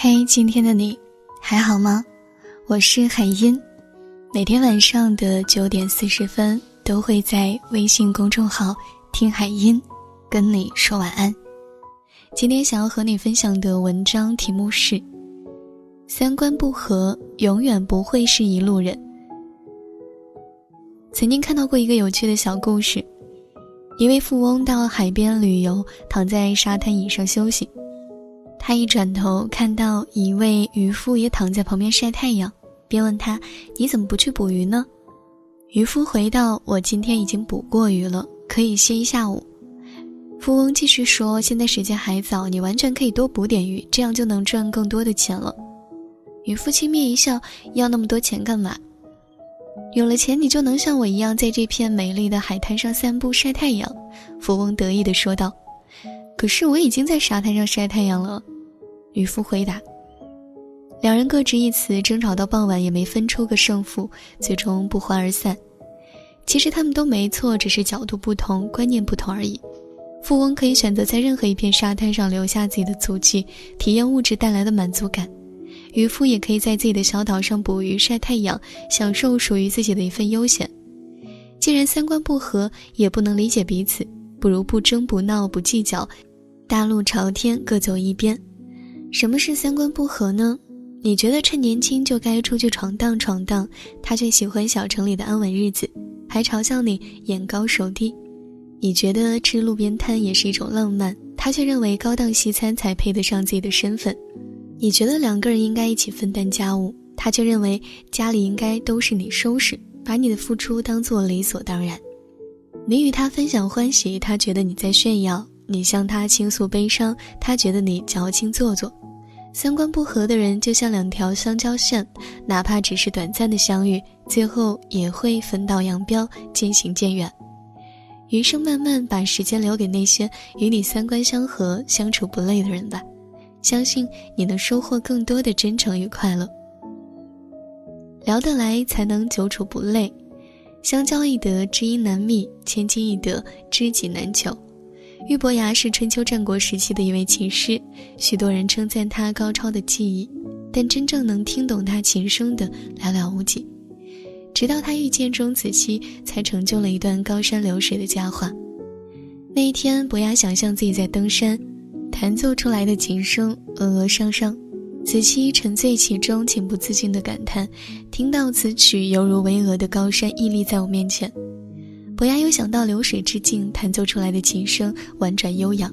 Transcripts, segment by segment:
嘿，今天的你还好吗？我是海音，每天晚上的九点四十分都会在微信公众号“听海音”跟你说晚安。今天想要和你分享的文章题目是：三观不合，永远不会是一路人。曾经看到过一个有趣的小故事，一位富翁到海边旅游，躺在沙滩椅上休息。他一转头看到一位渔夫也躺在旁边晒太阳，便问他：“你怎么不去捕鱼呢？”渔夫回道：“我今天已经捕过鱼了，可以歇一下午。”富翁继续说：“现在时间还早，你完全可以多捕点鱼，这样就能赚更多的钱了。”渔夫轻蔑一笑：“要那么多钱干嘛？有了钱，你就能像我一样，在这片美丽的海滩上散步晒太阳。”富翁得意地说道：“可是我已经在沙滩上晒太阳了。”渔夫回答。两人各执一词，争吵到傍晚也没分出个胜负，最终不欢而散。其实他们都没错，只是角度不同，观念不同而已。富翁可以选择在任何一片沙滩上留下自己的足迹，体验物质带来的满足感；渔夫也可以在自己的小岛上捕鱼、晒太阳，享受属于自己的一份悠闲。既然三观不合，也不能理解彼此，不如不争不闹不计较，大路朝天，各走一边。什么是三观不合呢？你觉得趁年轻就该出去闯荡闯荡，他却喜欢小城里的安稳日子，还嘲笑你眼高手低；你觉得吃路边摊也是一种浪漫，他却认为高档西餐才配得上自己的身份；你觉得两个人应该一起分担家务，他却认为家里应该都是你收拾，把你的付出当做理所当然。你与他分享欢喜，他觉得你在炫耀；你向他倾诉悲伤，他觉得你矫情做作。三观不合的人就像两条相交线，哪怕只是短暂的相遇，最后也会分道扬镳，渐行渐远。余生慢慢，把时间留给那些与你三观相合、相处不累的人吧。相信你能收获更多的真诚与快乐。聊得来，才能久处不累。相交易得，知音难觅；千金易得，知己难求。俞伯牙是春秋战国时期的一位琴师，许多人称赞他高超的技艺，但真正能听懂他琴声的寥寥无几。直到他遇见钟子期，才成就了一段高山流水的佳话。那一天，伯牙想象自己在登山，弹奏出来的琴声峨峨上上，子期沉醉其中，情不自禁地感叹：“听到此曲，犹如巍峨的高山屹立在我面前。”伯牙又想到流水之境，弹奏出来的琴声婉转悠扬。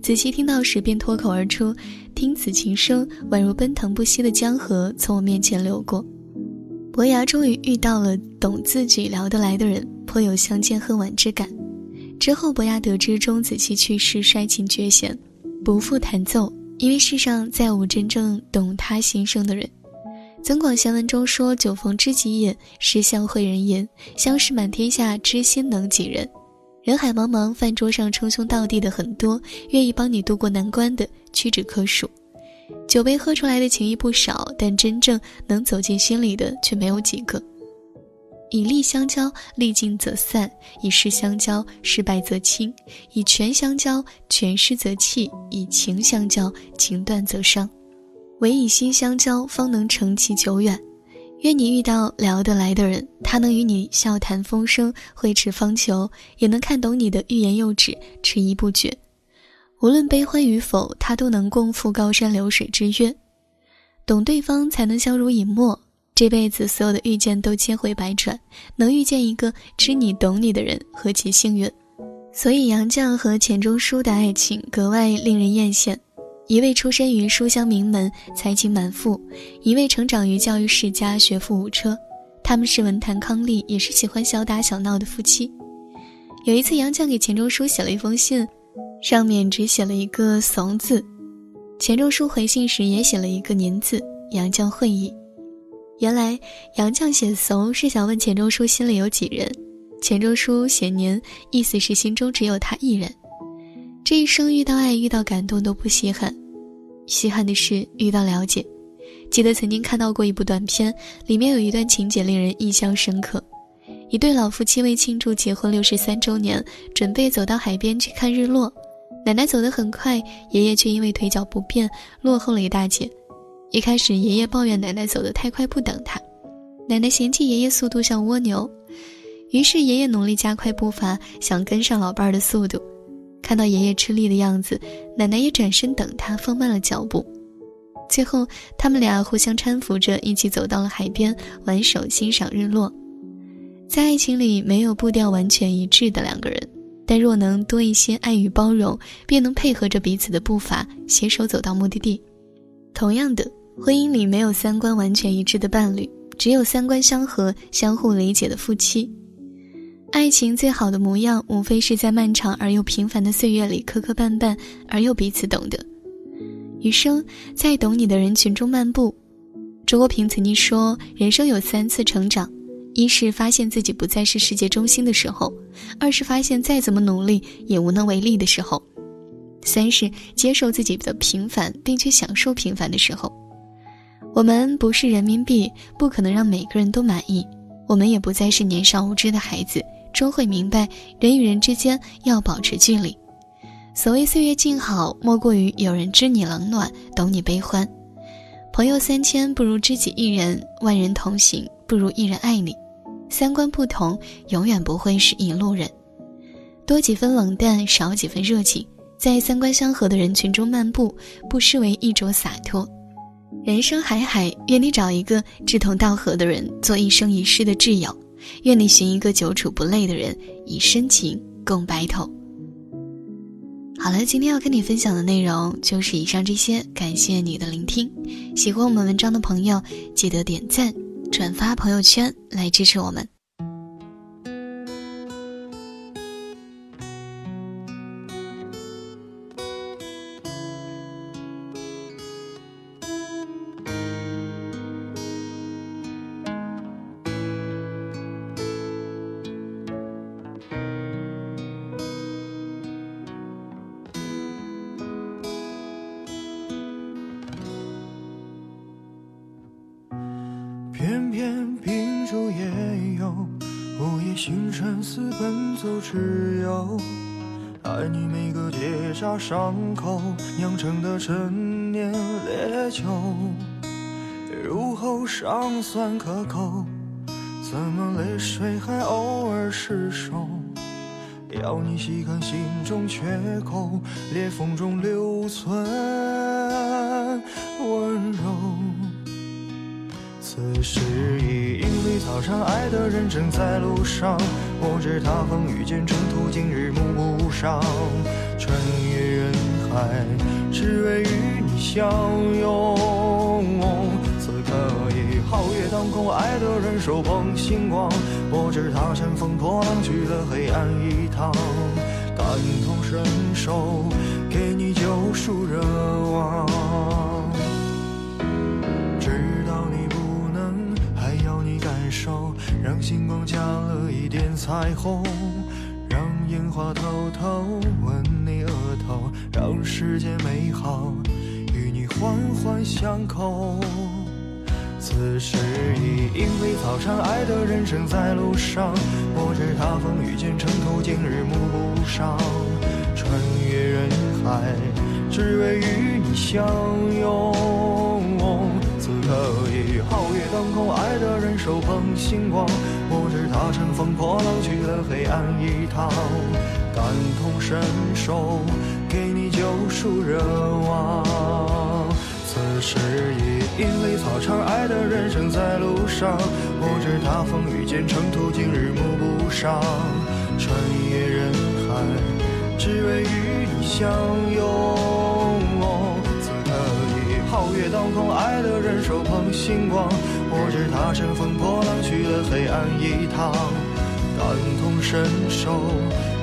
子期听到时便脱口而出：“听此琴声，宛如奔腾不息的江河从我面前流过。”伯牙终于遇到了懂自己、聊得来的人，颇有相见恨晚之感。之后，伯牙得知钟子期去世，衰琴绝弦，不复弹奏，因为世上再无真正懂他心声的人。《增广贤文》中说：“酒逢知己饮，诗向会人吟。相识满天下，知心能几人？人海茫茫，饭桌上称兄道弟的很多，愿意帮你渡过难关的屈指可数。酒杯喝出来的情谊不少，但真正能走进心里的却没有几个。以利相交，利尽则散；以势相交，失败则轻；以权相交，权失则弃；以情相交，情断则伤。”唯以心相交，方能成其久远。愿你遇到聊得来的人，他能与你笑谈风生，挥斥方遒，也能看懂你的欲言又止，迟疑不决。无论悲欢与否，他都能共赴高山流水之约。懂对方，才能相濡以沫。这辈子所有的遇见都千回百转，能遇见一个知你懂你的人，何其幸运！所以杨绛和钱钟书的爱情格外令人艳羡。一位出身于书香名门，才情满腹；一位成长于教育世家，学富五车。他们是文坛伉俪，也是喜欢小打小闹的夫妻。有一次，杨绛给钱钟书写了一封信，上面只写了一个“怂”字。钱钟书回信时也写了一个“您”字。杨绛会意。原来，杨绛写“怂”是想问钱钟书心里有几人；钱钟书写“您”，意思是心中只有他一人。这一生遇到爱、遇到感动都不稀罕，稀罕的是遇到了解。记得曾经看到过一部短片，里面有一段情节令人印象深刻：一对老夫妻为庆祝结婚六十三周年，准备走到海边去看日落。奶奶走得很快，爷爷却因为腿脚不便落后了一大截。一开始，爷爷抱怨奶奶走得太快，不等他；奶奶嫌弃爷爷速度像蜗牛，于是爷爷努力加快步伐，想跟上老伴儿的速度。看到爷爷吃力的样子，奶奶也转身等他，放慢了脚步。最后，他们俩互相搀扶着，一起走到了海边，挽手欣赏日落。在爱情里，没有步调完全一致的两个人，但若能多一些爱与包容，便能配合着彼此的步伐，携手走到目的地。同样的，婚姻里没有三观完全一致的伴侣，只有三观相合、相互理解的夫妻。爱情最好的模样，无非是在漫长而又平凡的岁月里磕磕绊绊，而又彼此懂得。余生在懂你的人群中漫步。周国平曾经说：“人生有三次成长，一是发现自己不再是世界中心的时候；二是发现再怎么努力也无能为力的时候；三是接受自己的平凡，并且享受平凡的时候。”我们不是人民币，不可能让每个人都满意；我们也不再是年少无知的孩子，终会明白人与人之间要保持距离。所谓岁月静好，莫过于有人知你冷暖，懂你悲欢。朋友三千不如知己一人，万人同行不如一人爱你。三观不同，永远不会是一路人。多几分冷淡，少几分热情，在三观相合的人群中漫步，不失为一种洒脱。人生海海，愿你找一个志同道合的人，做一生一世的挚友；愿你寻一个久处不累的人，以深情共白头。好了，今天要跟你分享的内容就是以上这些，感谢你的聆听。喜欢我们文章的朋友，记得点赞、转发朋友圈来支持我们。星辰似奔走之友。爱你每个结痂伤口酿成的陈年烈酒，入喉尚算可口，怎么泪水还偶尔失守？要你细看心中缺口，裂缝中留存温柔。此时已早上，爱的人正在路上。我知他风雨兼程途，今日暮不赏。穿越人海，只为与你相拥。此刻已皓月当空，爱的人手捧星光。我知他乘风破浪去了黑暗一趟，感同身受，给你救赎热望。让星光加了一点彩虹，让烟花偷偷吻你额头，让世界美好与你环环相扣。此时已莺飞草长，爱的人正在路上。我知他风雨兼程途，经日暮不赏。穿越人海，只为与你相拥。皓月当空，爱的人手捧星光。我知他乘风破浪去了黑暗一趟，感同身受，给你救赎热望。此时已莺飞草长，爱的人正在路上。我知他风雨兼程途，今日暮不赏。穿越人海，只为与你相拥。皓月当空，爱的人手捧星光。我知他乘风破浪去了黑暗一趟，感同身受，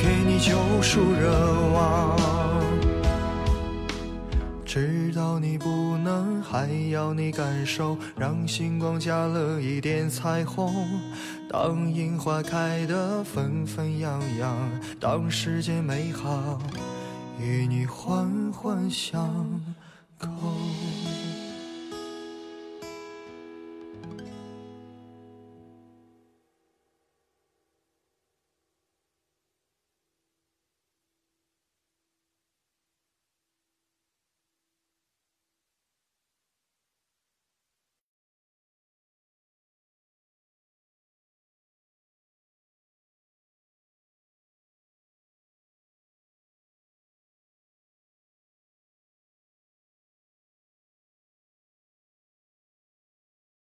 给你救赎热望。知道你不能，还要你感受，让星光加了一点彩虹。当樱花开得纷纷扬扬，当世界美好与你环环相。扣。